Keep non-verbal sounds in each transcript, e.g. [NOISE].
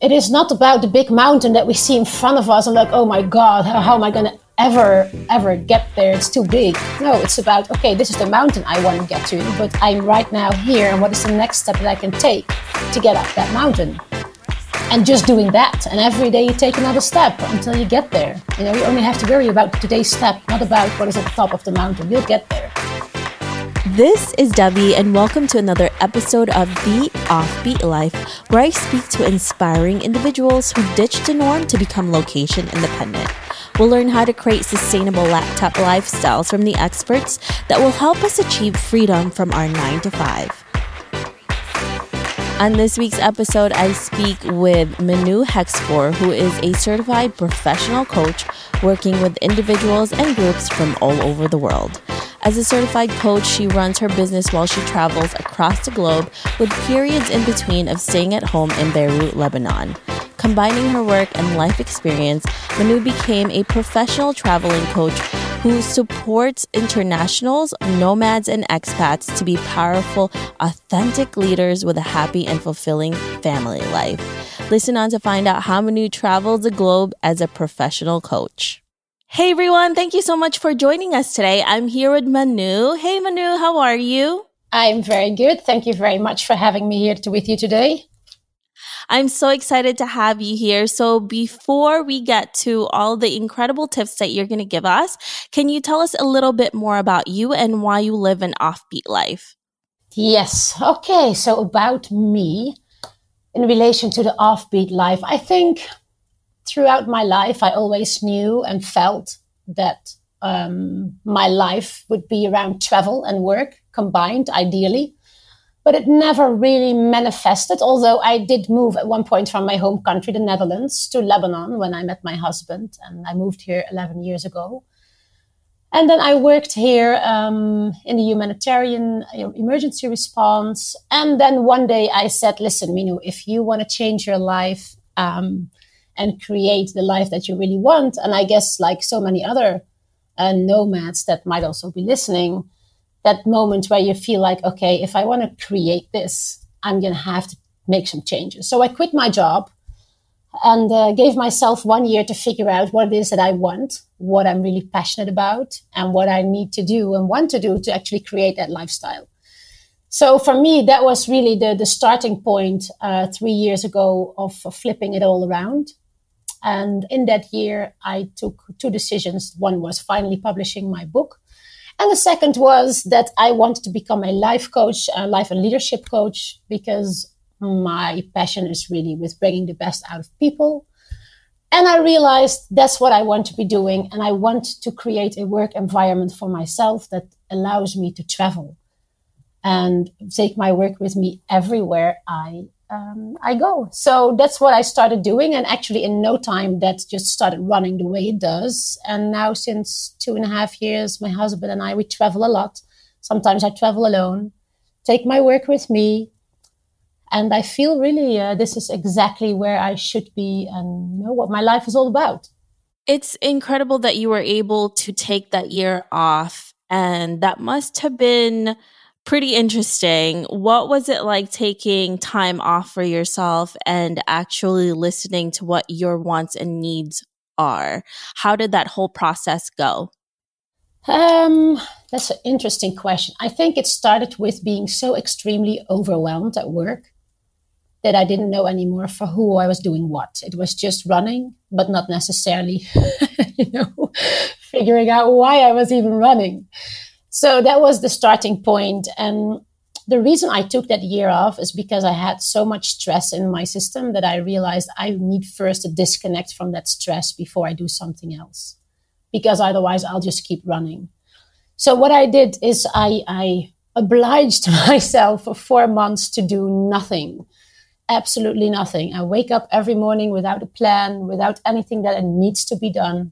it is not about the big mountain that we see in front of us and like, oh my God, how, how am I going to ever, ever get there? It's too big. No, it's about, okay, this is the mountain I want to get to, but I'm right now here. And what is the next step that I can take to get up that mountain? And just doing that. And every day you take another step until you get there. You know, you only have to worry about today's step, not about what is at the top of the mountain. You'll get there. This is Debbie, and welcome to another episode of The Offbeat Life, where I speak to inspiring individuals who ditched the norm to become location independent. We'll learn how to create sustainable laptop lifestyles from the experts that will help us achieve freedom from our 9 to 5. On this week's episode, I speak with Minou Hexspoor, who is a certified professional coach working with individuals and groups from all over the world. As a certified coach, she runs her business while she travels across the globe with periods in between of staying at home in Beirut, Lebanon. Combining her work and life experience, Minou became a professional traveling coach who supports internationals, nomads, and expats to be powerful, authentic leaders with a happy and fulfilling family life. Listen on to find out how Minou travels the globe as a professional coach. Hey everyone, thank you so much for joining us today. I'm here with Minou. Hey Minou, how are you? I'm very good. Thank you very much for having me here to, with you today. I'm so excited to have you here. So before we get to all the incredible tips that you're going to give us, can you tell us a little bit more about you and why you live an offbeat life? Yes. Okay. So about me in relation to the offbeat life, I think throughout my life, I always knew and felt that um, my life would be around travel and work combined, ideally. But it never really manifested, although I did move at one point from my home country, the Netherlands, to Lebanon when I met my husband. And I moved here 11 years ago. And then I worked here um, in the humanitarian emergency response. And then one day I said, listen, Minou, if you want to change your life, um, and create the life that you really want. And I guess, like so many other uh, nomads that might also be listening, that moment where you feel like, okay, if I want to create this, I'm going to have to make some changes. So I quit my job and uh, gave myself one year to figure out what it is that I want, what I'm really passionate about, and what I need to do and want to do to actually create that lifestyle. So for me, that was really the, the starting point uh, three years ago of, of flipping it all around. And in that year, I took two decisions. One was finally publishing my book. And the second was that I wanted to become a life coach, a life and leadership coach, because my passion is really with bringing the best out of people. And I realized that's what I want to be doing. And I want to create a work environment for myself that allows me to travel and take my work with me everywhere I um, I go. So that's what I started doing. And actually, in no time, that just started running the way it does. And now, since two and a half years, my husband and I, we travel a lot. Sometimes I travel alone, take my work with me. And I feel really uh, this is exactly where I should be and know what my life is all about. It's incredible that you were able to take that year off. And that must have been pretty interesting. What was it like taking time off for yourself and actually listening to what your wants and needs are? How did that whole process go? Um, that's an interesting question. I think it started with being so extremely overwhelmed at work that I didn't know anymore for who I was doing what. It was just running, but not necessarily, [LAUGHS] you know, figuring out why I was even running. So that was the starting point. And the reason I took that year off is because I had so much stress in my system that I realized I need first to disconnect from that stress before I do something else. Because otherwise I'll just keep running. So what I did is I, I obliged [LAUGHS] myself for four months to do nothing. Absolutely nothing. I wake up every morning without a plan, without anything that needs to be done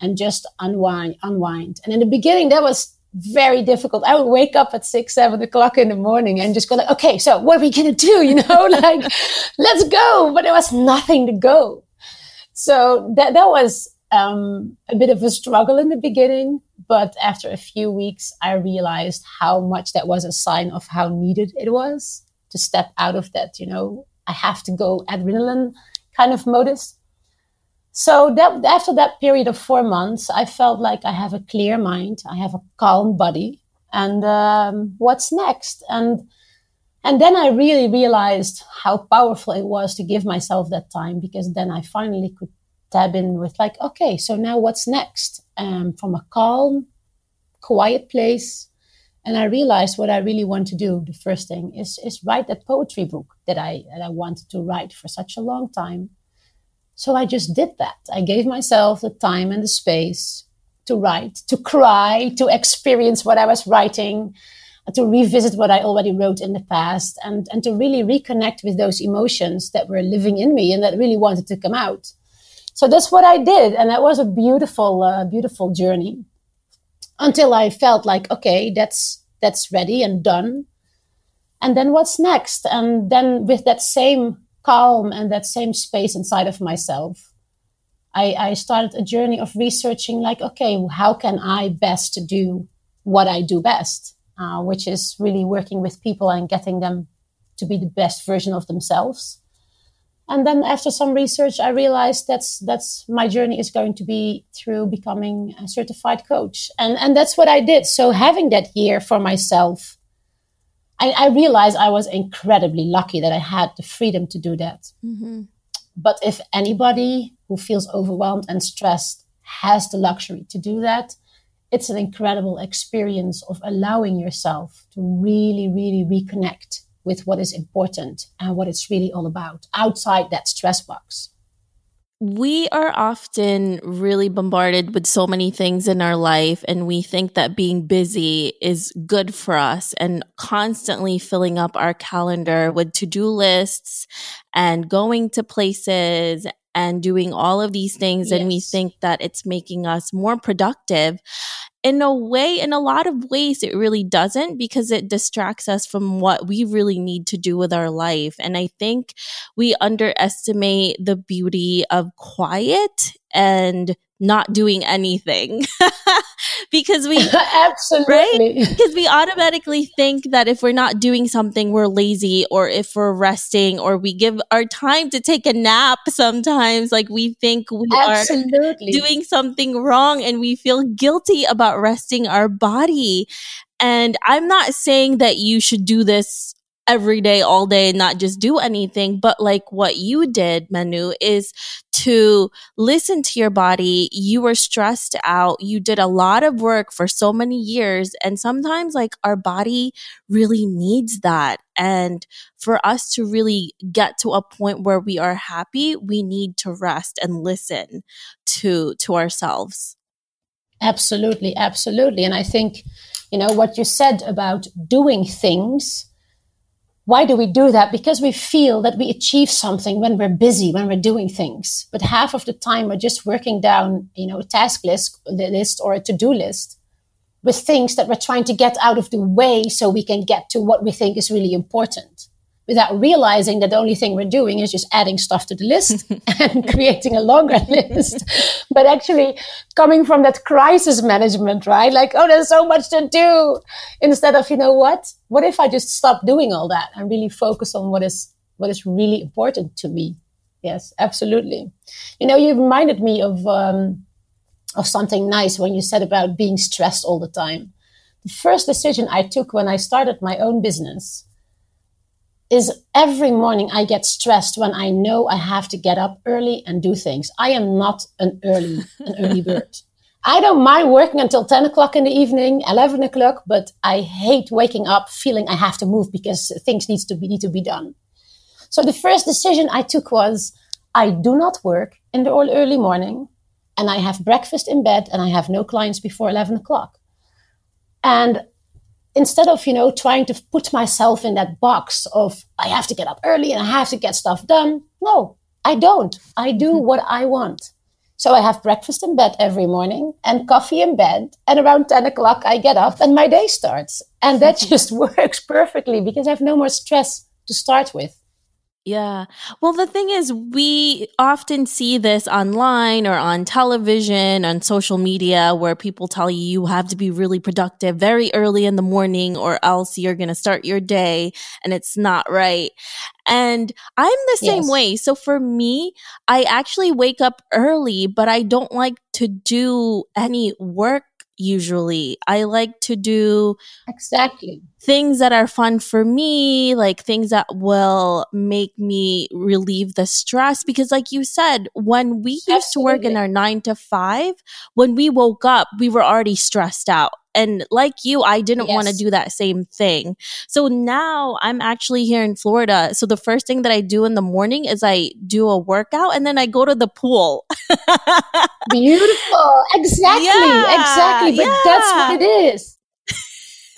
and just unwind, unwind. And in the beginning, that was very difficult. I would wake up at six, seven o'clock in the morning and just go like, okay, so what are we going to do? [LAUGHS] You know, [LAUGHS] like, let's go. But there was nothing to go. So that, that was, um, a bit of a struggle in the beginning. But after a few weeks, I realized how much that was a sign of how needed it was to step out of that, you know, I have to go adrenaline kind of modus. So that after that period of four months, I felt like I have a clear mind, I have a calm body, and um, what's next? And and then I really realized how powerful it was to give myself that time because then I finally could tab in with like, okay, so now what's next? Um, from a calm, quiet place. And I realized what I really want to do. The first thing is, is write that poetry book that I, that I wanted to write for such a long time. So I just did that. I gave myself the time and the space to write, to cry, to experience what I was writing, to revisit what I already wrote in the past, and, and to really reconnect with those emotions that were living in me and that really wanted to come out. So that's what I did. And that was a beautiful, uh, beautiful journey until I felt like, okay, that's, that's ready and done. And then what's next? And then with that same calm and that same space inside of myself, I, I started a journey of researching like, okay, how can I best do what I do best? Uh, which is really working with people and getting them to be the best version of themselves. And then after some research i realized that's that's my journey is going to be through becoming a certified coach. And and that's what i did. So having that year for myself i, I realized i was incredibly lucky that i had the freedom to do that mm-hmm. but if anybody who feels overwhelmed and stressed has the luxury to do that it's an incredible experience of allowing yourself to really really reconnect with what is important and what it's really all about outside that stress box. We are often really bombarded with so many things in our life, and we think that being busy is good for us and constantly filling up our calendar with to do lists and going to places and doing all of these things. Yes. And we think that it's making us more productive in a way, in a lot of ways, it really doesn't because it distracts us from what we really need to do with our life. And I think we underestimate the beauty of quiet and not doing anything [LAUGHS] because we [LAUGHS] absolutely right because we automatically think that if we're not doing something we're lazy or if we're resting or we give our time to take a nap sometimes like we think we absolutely. are doing something wrong and we feel guilty about resting our body and i'm not saying that you should do this every day, all day, and not just do anything. But like what you did, Minou, is to listen to your body. You were stressed out. You did a lot of work for so many years. And sometimes like our body really needs that. And for us to really get to a point where we are happy, we need to rest and listen to, to ourselves. Absolutely. Absolutely. And I think, you know, what you said about doing things why do we do that? Because we feel that we achieve something when we're busy, when we're doing things. But half of the time we're just working down, you know, a task list, list or a to-do list with things that we're trying to get out of the way so we can get to what we think is really important without realizing that the only thing we're doing is just adding stuff to the list [LAUGHS] and creating a longer [LAUGHS] list. But actually coming from that crisis management, right? Like, oh, there's so much to do instead of, you know what? What if I just stop doing all that and really focus on what is, what is really important to me? Yes, absolutely. You know, you reminded me of, um, of something nice when you said about being stressed all the time. The first decision I took when I started my own business is every morning I get stressed when I know I have to get up early and do things. I am not an early, an early [LAUGHS] bird. I don't mind working until 10 o'clock in the evening, 11 o'clock, but I hate waking up feeling I have to move because things needs to be, need to be done. So the first decision I took was I do not work in the early morning and I have breakfast in bed and I have no clients before 11 o'clock. And instead of, you know, trying to put myself in that box of I have to get up early and I have to get stuff done. No, I don't. I do hmm. what I want. So I have breakfast in bed every morning and coffee in bed. And around 10 o'clock, I get up and my day starts. And that just [LAUGHS] works perfectly because I have no more stress to start with. Yeah. Well, the thing is, we often see this online or on television, on social media, where people tell you you have to be really productive very early in the morning or else you're going to start your day and it's not right. And I'm the same yes. way. So for me, I actually wake up early, but I don't like to do any work usually. I like to do exactly things that are fun for me, like things that will make me relieve the stress. Because, like you said, when we used Absolutely. to work in our nine to five, when we woke up, we were already stressed out. And like you, I didn't yes. want to do that same thing. So now I'm actually here in Florida. So the first thing that I do in the morning is I do a workout and then I go to the pool. [LAUGHS] Beautiful. Exactly. Yeah, exactly. But yeah. that's what it is.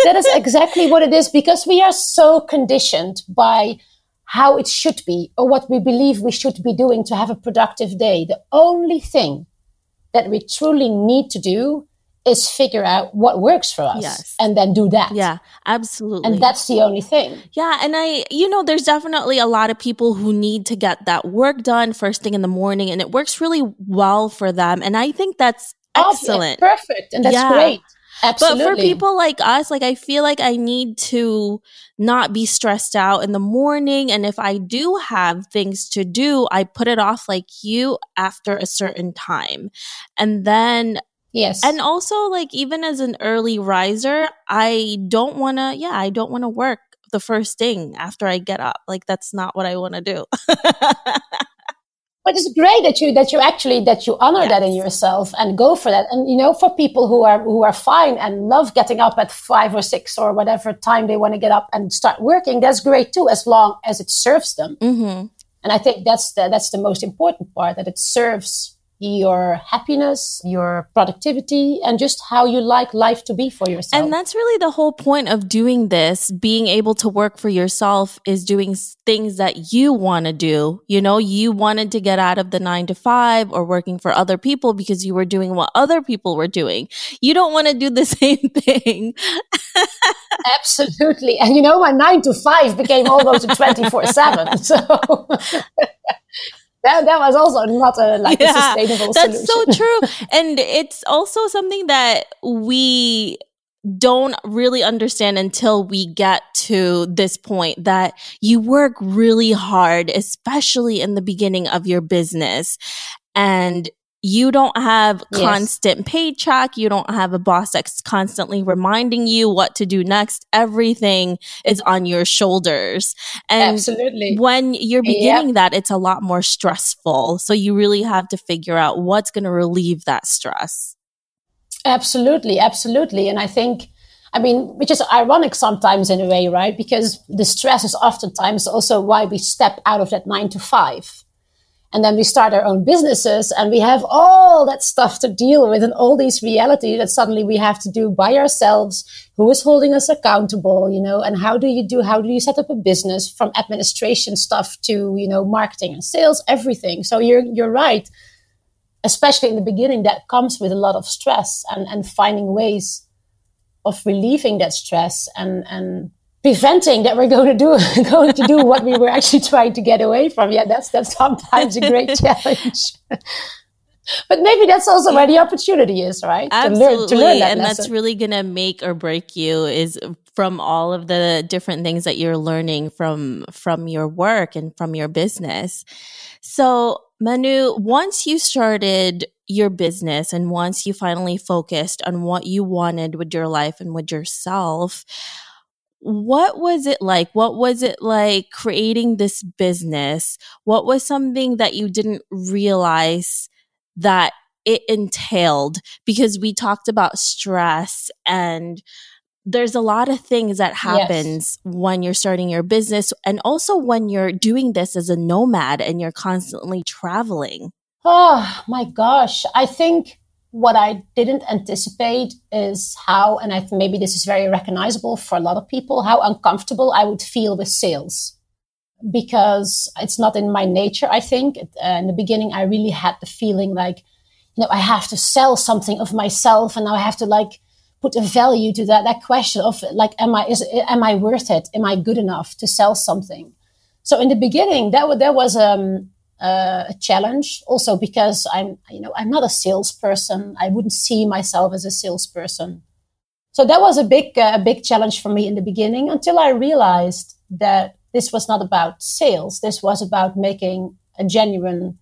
that is exactly what it is because we are so conditioned by how it should be or what we believe we should be doing to have a productive day. The only thing that we truly need to do is figure out what works for us yes. and then do that. Yeah, absolutely. And that's the only thing. Yeah. And I, you know, there's definitely a lot of people who need to get that work done first thing in the morning and it works really well for them. And I think that's excellent. Oh, yeah, perfect. And that's yeah. great. Absolutely. But for people like us, like I feel like I need to not be stressed out in the morning. And if I do have things to do, I put it off like you after a certain time. And then Yes. And also, like, even as an early riser, I don't want to, yeah, I don't want to work the first thing after I get up. Like, that's not what I want to do. but it's great that you that you actually that you honor yes. that in yourself and go for that and you know for people who are who are fine and love getting up at five or six or whatever time they want to get up and start working that's great too as long as it serves them mm-hmm. and i think that's the that's the most important part that it serves your happiness, your productivity, and just how you like life to be for yourself. And that's really the whole point of doing this. Being able to work for yourself is doing things that you want to do. You know, you wanted to get out of the nine to five or working for other people because you were doing what other people were doing. You don't want to do the [LAUGHS] same thing. Absolutely. And you know, my nine to five became almost a [LAUGHS] 24 seven. So [LAUGHS] that, that was also not a like yeah, a sustainable solution. that's solution. so true [LAUGHS] and it's also something that we don't really understand until we get to this point that you work really hard especially in the beginning of your business and you don't have yes. constant paycheck. You don't have a boss that's constantly reminding you what to do next. Everything is on your shoulders. And Absolutely. when you're beginning yep. that, it's a lot more stressful. So you really have to figure out what's going to relieve that stress. Absolutely. Absolutely. And I think, I mean, which is ironic sometimes in a way, right? Because the stress is oftentimes also why we step out of that nine to five and then we start our own businesses and we have all that stuff to deal with and all these reality that suddenly we have to do by ourselves. Who is holding us accountable, you know, and how do you do, how do you set up a business from administration stuff to, you know, marketing and sales, everything. So you're, you're right. Especially in the beginning, that comes with a lot of stress and, and finding ways of relieving that stress and, and preventing that we're going to do [LAUGHS] going to do what we were actually trying to get away from. Yeah, that's that's sometimes a great [LAUGHS] challenge. but maybe that's also where the opportunity is, right? Absolutely, to learn, to learn that and lesson. that's really going to make or break you is from all of the different things that you're learning from from your work and from your business. So, Minou, once you started your business and once you finally focused on what you wanted with your life and with yourself, what was it like? What was it like creating this business? What was something that you didn't realize that it entailed? Because we talked about stress and there's a lot of things that happens yes. when you're starting your business and also when you're doing this as a nomad and you're constantly traveling. Oh my gosh. I think what I didn't anticipate is how, and I maybe this is very recognizable for a lot of people, how uncomfortable I would feel with sales because it's not in my nature. I think uh, in the beginning, I really had the feeling like, you know, I have to sell something of myself, and now I have to like put a value to that. That question of like, am I is am I worth it? Am I good enough to sell something? So in the beginning, that, that was um, uh, a challenge also because I'm, you know, I'm not a salesperson. I wouldn't see myself as a salesperson. So that was a big, uh, a big challenge for me in the beginning until I realized that this was not about sales. This was about making a genuine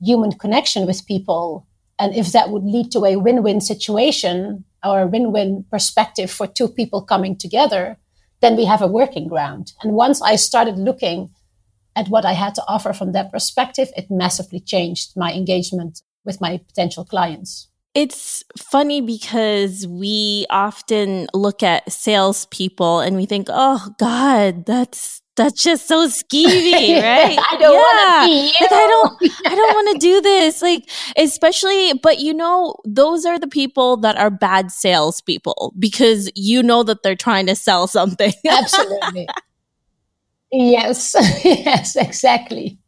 human connection with people. And if that would lead to a win-win situation or a win-win perspective for two people coming together, then we have a working ground. And once I started looking at what I had to offer from that perspective, it massively changed my engagement with my potential clients. It's funny because we often look at salespeople and we think, oh God, that's that's just so skeevy, [LAUGHS] right? I don't yeah. want to be Like I don't [LAUGHS] I don't want to do this. Like especially but you know, those are the people that are bad salespeople because you know that they're trying to sell something. [LAUGHS] Absolutely. Yes, [LAUGHS] yes, exactly.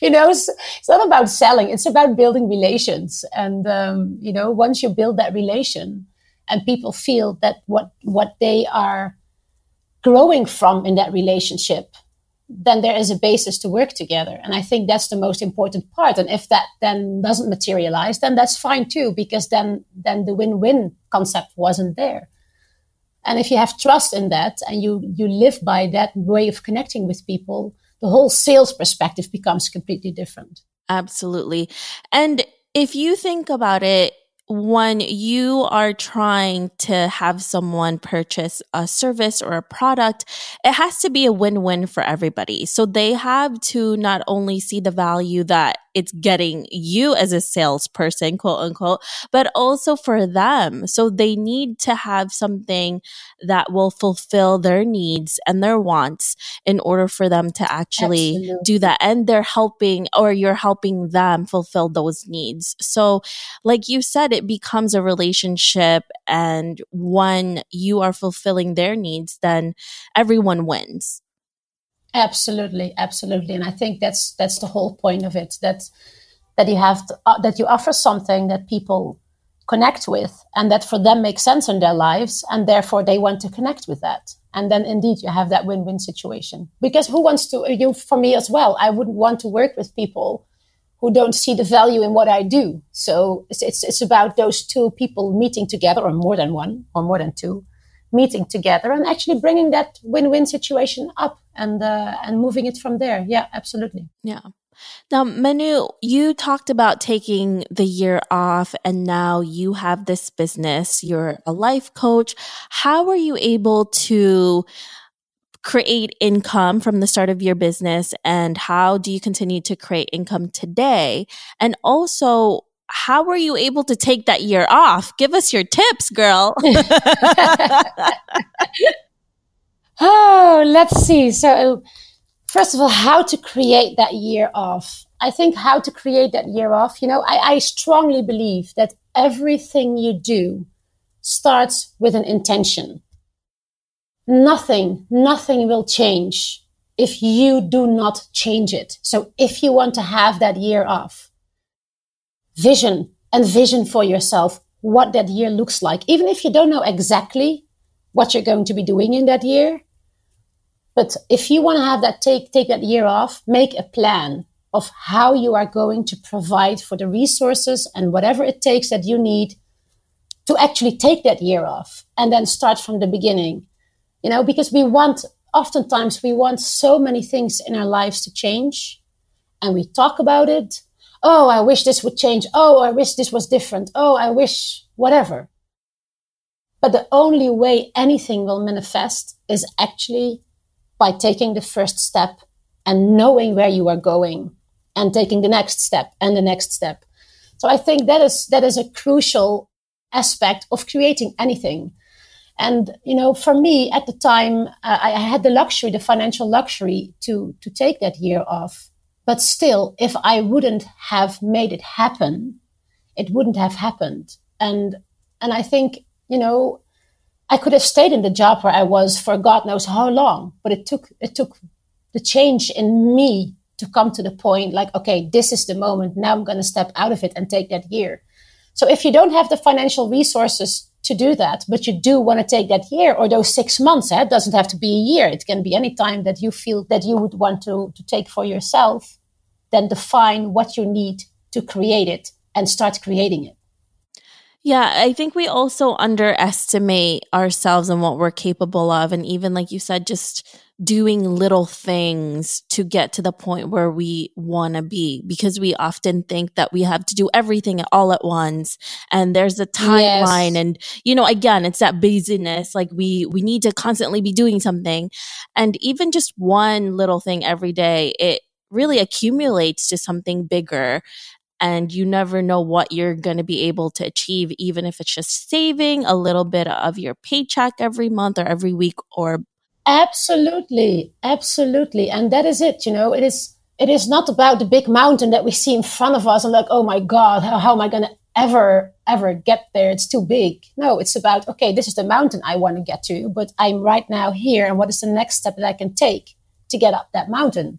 You know, it's, it's, not about selling; it's about building relations. And um, you know, once you build that relation, and people feel that what what they are growing from in that relationship, then there is a basis to work together. And I think that's the most important part. And if that then doesn't materialize, then that's fine too, because then then the win-win concept wasn't there. And if you have trust in that and you, you live by that way of connecting with people, the whole sales perspective becomes completely different. Absolutely. And if you think about it, when you are trying to have someone purchase a service or a product, it has to be a win win for everybody. So they have to not only see the value that it's getting you as a salesperson, quote unquote, but also for them. So they need to have something that will fulfill their needs and their wants in order for them to actually Absolutely. do that. And they're helping or you're helping them fulfill those needs. So, like you said, it becomes a relationship. And when you are fulfilling their needs, then everyone wins. Absolutely, absolutely, and I think that's that's the whole point of it. That that you have to, uh, that you offer something that people connect with, and that for them makes sense in their lives, and therefore they want to connect with that. And then indeed you have that win-win situation. Because who wants to? You for me as well. I wouldn't want to work with people who don't see the value in what I do. So it's it's, it's about those two people meeting together, or more than one, or more than two, meeting together and actually bringing that win-win situation up and uh, and moving it from there. Yeah, absolutely. Yeah. Now, Minou, you talked about taking the year off and now you have this business. You're a life coach. How are you able to create income from the start of your business and how do you continue to create income today? And also, how were you able to take that year off? Give us your tips, girl. [LAUGHS] [LAUGHS] oh, let's see. So, first of all, how to create that year off. I think how to create that year off, you know, I, I strongly believe that everything you do starts with an intention. Nothing, nothing will change if you do not change it. So if you want to have that year off, vision and vision for yourself what that year looks like, even if you don't know exactly what you're going to be doing in that year. But if you want to have that take, take that year off, make a plan of how you are going to provide for the resources and whatever it takes that you need to actually take that year off and then start from the beginning. You know, because we want, oftentimes we want so many things in our lives to change and we talk about it oh, I wish this would change. Oh, I wish this was different. Oh, I wish whatever. But the only way anything will manifest is actually by taking the first step and knowing where you are going and taking the next step and the next step. So I think that is, that is a crucial aspect of creating anything. And, you know, for me at the time, uh, I had the luxury, the financial luxury to, to take that year off but still, if I wouldn't have made it happen, it wouldn't have happened. And and I think, you know, I could have stayed in the job where I was for God knows how long, but it took it took the change in me to come to the point like, okay, this is the moment. Now I'm going to step out of it and take that year. So if you don't have the financial resources to do that, but you do want to take that year or those six months. Eh? It doesn't have to be a year. It can be any time that you feel that you would want to, to take for yourself. Then define what you need to create it and start creating it. Yeah, I think we also underestimate ourselves and what we're capable of. And even like you said, just doing little things to get to the point where we want to be because we often think that we have to do everything all at once and there's a timeline yes. and you know again it's that busyness like we we need to constantly be doing something and even just one little thing every day it really accumulates to something bigger and you never know what you're going to be able to achieve even if it's just saving a little bit of your paycheck every month or every week or Absolutely, absolutely, and that is it. You know, it is it is not about the big mountain that we see in front of us and like, oh my god, how, how am I going to ever ever get there? It's too big. No, it's about okay, this is the mountain I want to get to, but I'm right now here, and what is the next step that I can take to get up that mountain?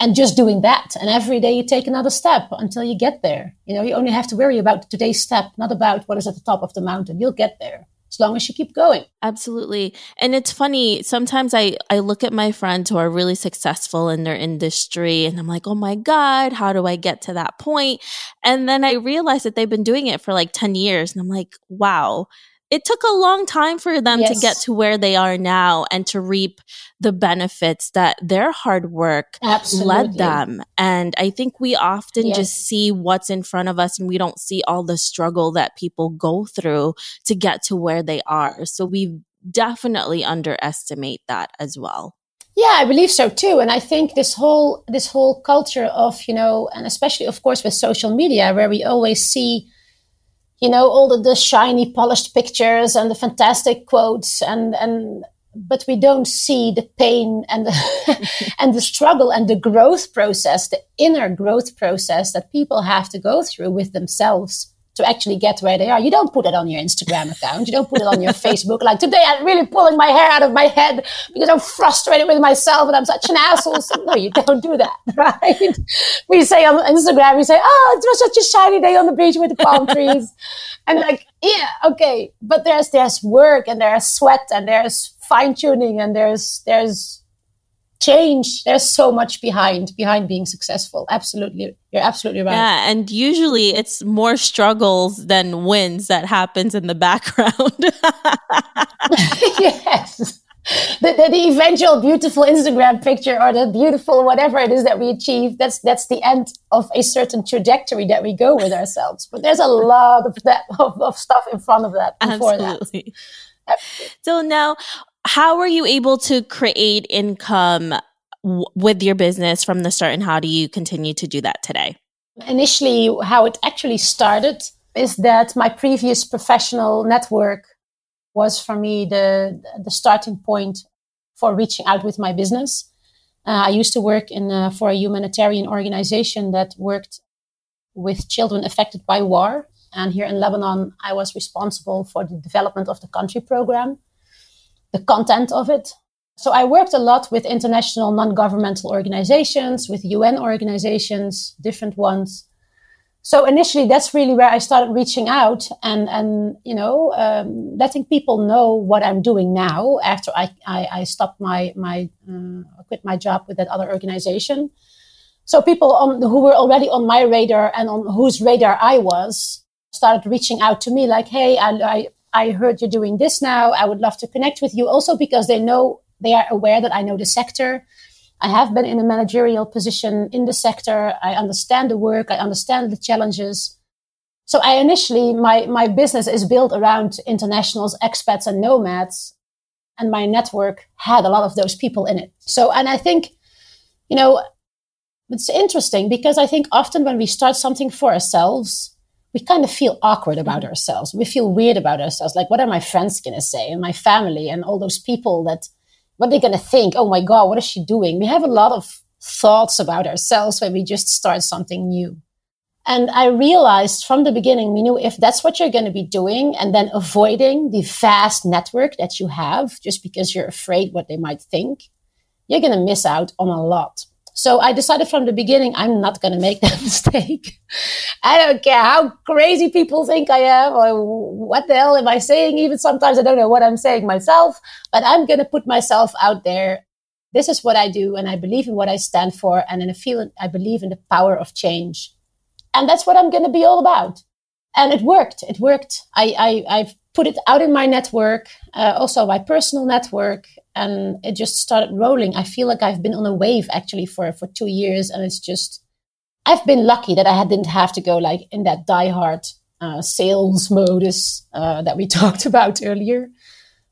And just doing that, and every day you take another step until you get there. You know, you only have to worry about today's step, not about what is at the top of the mountain. You'll get there as long as you keep going. Absolutely. And it's funny, sometimes I, I look at my friends who are really successful in their industry and I'm like, oh my God, how do I get to that point? And then I realize that they've been doing it for like 10 years. And I'm like, wow, it took a long time for them yes. to get to where they are now and to reap the benefits that their hard work Absolutely. led them. And I think we often yes. just see what's in front of us and we don't see all the struggle that people go through to get to where they are. So we definitely underestimate that as well. Yeah, I believe so too. And I think this whole this whole culture of, you know, and especially of course with social media where we always see you know all the, the shiny polished pictures and the fantastic quotes and and but we don't see the pain and the [LAUGHS] and the struggle and the growth process the inner growth process that people have to go through with themselves to actually get where they are. You don't put it on your Instagram account. You don't put it on your Facebook. Like today, I'm really pulling my hair out of my head because I'm frustrated with myself and I'm such an asshole. So, no, you don't do that, [LAUGHS] right? We say on Instagram, we say, "Oh, it was such a shiny day on the beach with the palm trees," [LAUGHS] and like, yeah, okay. But there's there's work and there's sweat and there's fine tuning and there's there's change there's so much behind behind being successful. Absolutely. You're absolutely right. Yeah and usually it's more struggles than wins that happens in the [LAUGHS] background. [LAUGHS] Yes. The, the, the, eventual beautiful instagram picture or the beautiful whatever it is that we achieve that's that's the end of a certain trajectory that we go with ourselves. But there's a lot of that of, of stuff in front of that before Absolutely. that Absolutely. so now how were you able to create income w- with your business from the start and how do you continue to do that today? Initially how it actually started is that my previous professional network was for me the the starting point for reaching out with my business. Uh, i used to work in for a humanitarian organization that worked with children affected by war. And here in lebanon i was responsible for the development of the country program the content of it. So I worked a lot with international non-governmental organizations, with UN organizations, different ones. So initially, that's really where I started reaching out and and you know um, letting people know what I'm doing now after I I, I stopped my my uh, quit my job with that other organization. So people on, who were already on my radar and on whose radar I was started reaching out to me like, hey, I, I I heard you're doing this now. I would love to connect with you. Also, because they know, they are aware that I know the sector. I have been in a managerial position in the sector. I understand the work. I understand the challenges. So I initially, my, my business is built around internationals, expats and nomads. And my network had a lot of those people in it. So, and I think, you know, it's interesting because I think often when we start something for ourselves, we kind of feel awkward about mm-hmm. ourselves. We feel weird about ourselves. Like, what are my friends going to say and my family and all those people that, what are they going to think? Oh my God, what is she doing? We have a lot of thoughts about ourselves when we just start something new. And I realized from the beginning, we knew if that's what you're going to be doing and then avoiding the vast network that you have just because you're afraid what they might think, you're going to miss out on a lot. So I decided from the beginning, I'm not going to make that [LAUGHS] mistake. I don't care how crazy people think I am or what the hell am I saying. Even sometimes I don't know what I'm saying myself, but I'm going to put myself out there. This is what I do. And I believe in what I stand for. And in a feeling, I believe in the power of change. And that's what I'm going to be all about. And it worked. It worked. I, I, I've put it out in my network, uh, also my personal network, and it just started rolling. I feel like I've been on a wave actually for for two years, and it's just I've been lucky that I didn't have to go like in that diehard uh, sales modus uh, that we [LAUGHS] talked about earlier.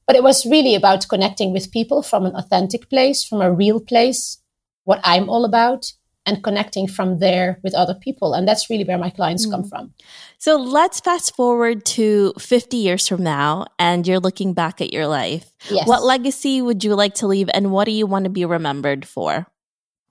But it was really about connecting with people from an authentic place, from a real place, what I'm all about, and connecting from there with other people. And that's really where my clients mm. come from. So let's fast forward to 50 years from now and you're looking back at your life. Yes. What legacy would you like to leave and what do you want to be remembered for?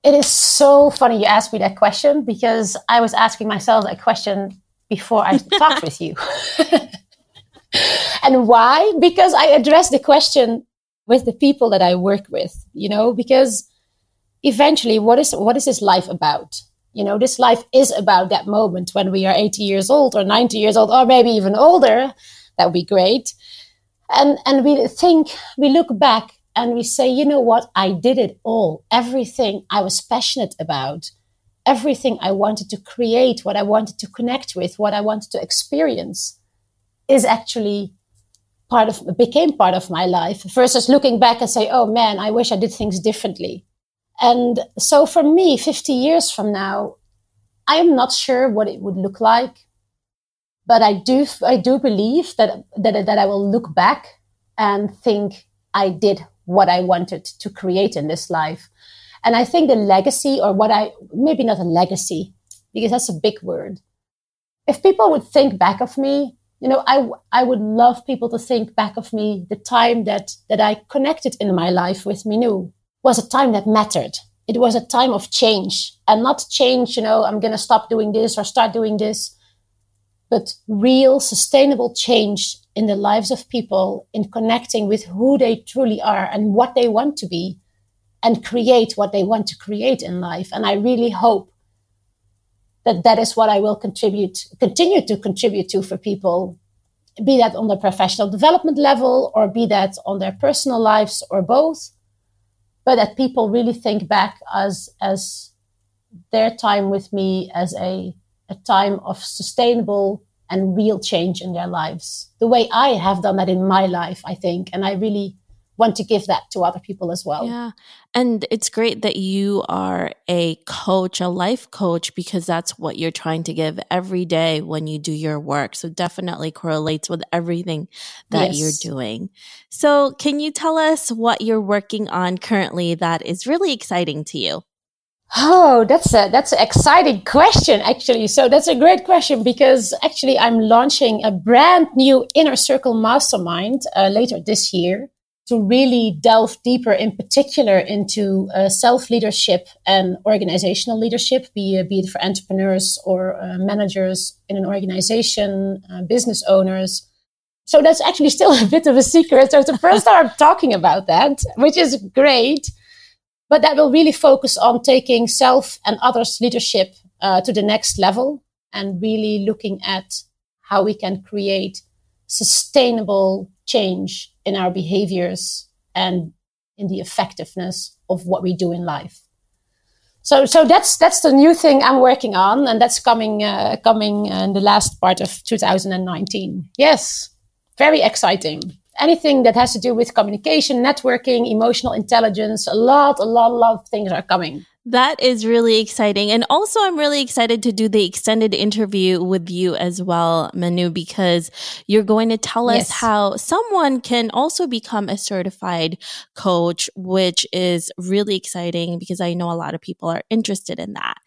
It is so funny you asked me that question because I was asking myself that question before I [LAUGHS] talked with you. [LAUGHS] and why? Because I address the question with the people that I work with, you know, because eventually what is what is this life about? You know this life is about that moment when we are 80 years old or 90 years old or maybe even older. That would be great. And and we think we look back and we say you know what? I did it all. Everything i was passionate about. Everything i wanted to create what i wanted to connect with what i wanted to experience is actually part of became part of my life versus looking back and say oh man i wish i did things differently and so for me, 50 years from now, I am not sure what it would look like, but I do, I do believe that, that, that I will look back and think I did what I wanted to create in this life. And I think the legacy or what I, maybe not a legacy, because that's a big word. If people would think back of me, you know, I, I would love people to think back of me, the time that, that I connected in my life with Minou was a time that mattered. It was a time of change and not change, you know, I'm going to stop doing this or start doing this, but real sustainable change in the lives of people in connecting with who they truly are and what they want to be and create what they want to create in life. And I really hope that that is what I will contribute, continue to contribute to for people, be that on the professional development level or be that on their personal lives or both but that people really think back as as their time with me as a a time of sustainable and real change in their lives. The way i have done that in my life i think and i really want to give that to other people as well. Yeah. And it's great that you are a coach, a life coach, because that's what you're trying to give every day when you do your work. So definitely correlates with everything that yes. you're doing. So can you tell us what you're working on currently that is really exciting to you? Oh, that's a that's an exciting question, actually. So that's a great question because actually I'm launching a brand new inner circle mastermind uh, later this year to really delve deeper, in particular, into uh, self leadership and organizational leadership, be, uh, be it for entrepreneurs or uh, managers in an organization, uh, business owners. So that's actually still [LAUGHS] a bit of a secret. So it's the first time I'm talking about that, which is great. But that will really focus on taking self and others' leadership uh, to the next level and really looking at how we can create sustainable change in our behaviors and in the effectiveness of what we do in life. So, so that's that's the new thing I'm working on, and that's coming uh, coming in the last part of 2019. Yes, very exciting. Anything that has to do with communication, networking, emotional intelligence, a lot, a lot, a lot of things are coming. That is really exciting. And also, I'm really excited to do the extended interview with you as well, Minou, because you're going to tell us how someone can also become a certified coach, which is really exciting because I know a lot of people are interested in that.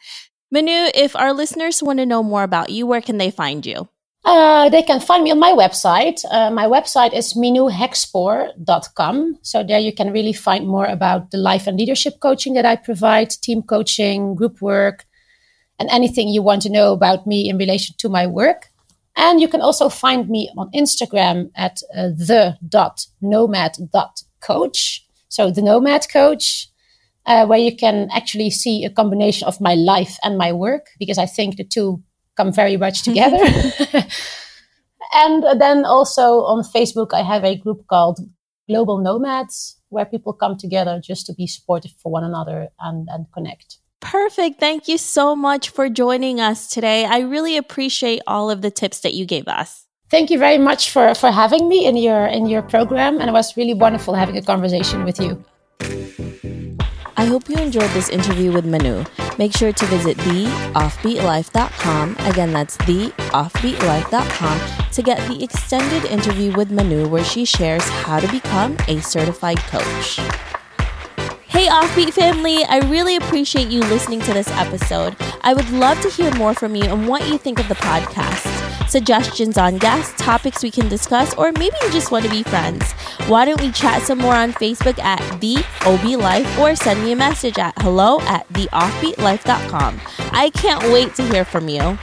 Minou, if our listeners want to know more about you, where can they find you? Uh, they can find me on my website. Uh, my website is minouhexspoor.com. So there you can really find more about the life and leadership coaching that I provide, team coaching, group work, and anything you want to know about me in relation to my work. And you can also find me on Instagram at uh, the.nomad.coach. So the nomad coach. uh, where you can actually see a combination of my life and my work because I think the two come very much [LAUGHS] together. [LAUGHS] and then also on Facebook, I have a group called Global Nomads where people come together just to be supportive for one another and, and connect. Perfect. Thank you so much for joining us today. I really appreciate all of the tips that you gave us. Thank you very much for, for having me in your in your program and it was really wonderful having a conversation with you. I hope you enjoyed this interview with Minou. Make sure to visit theoffbeatlife.com. Again, that's theoffbeatlife.com to get the extended interview with Minou where she shares how to become a certified coach. Hey, Offbeat family, I really appreciate you listening to this episode. I would love to hear more from you and what you think of the podcast. Suggestions on guests, topics we can discuss, or maybe you just want to be friends. Why don't we chat some more on Facebook at The Offbeat Life or send me a message at hello at theoffbeatlife.com. I can't wait to hear from you.